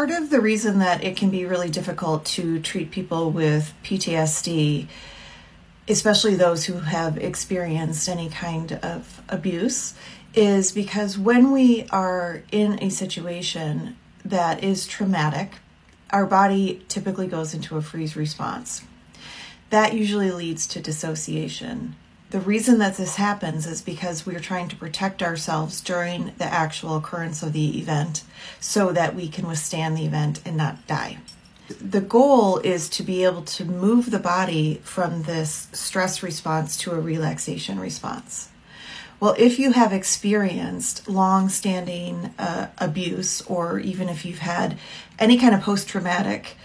Part of the reason that it can be really difficult to treat people with PTSD, especially those who have experienced any kind of abuse, is because when we are in a situation that is traumatic, our body typically goes into a freeze response. That usually leads to dissociation. The reason that this happens is because we're trying to protect ourselves during the actual occurrence of the event so that we can withstand the event and not die. The goal is to be able to move the body from this stress response to a relaxation response. Well, if you have experienced long standing uh, abuse, or even if you've had any kind of post traumatic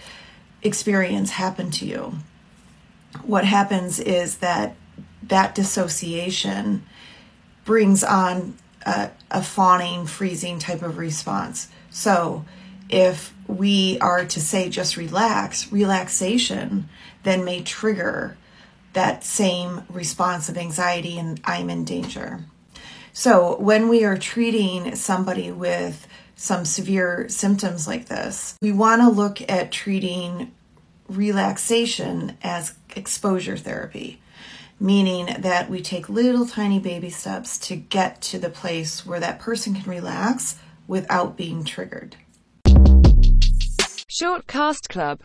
experience happen to you, what happens is that that dissociation brings on a, a fawning, freezing type of response. So, if we are to say just relax, relaxation then may trigger that same response of anxiety and I'm in danger. So, when we are treating somebody with some severe symptoms like this, we want to look at treating relaxation as exposure therapy meaning that we take little tiny baby steps to get to the place where that person can relax without being triggered. Shortcast Club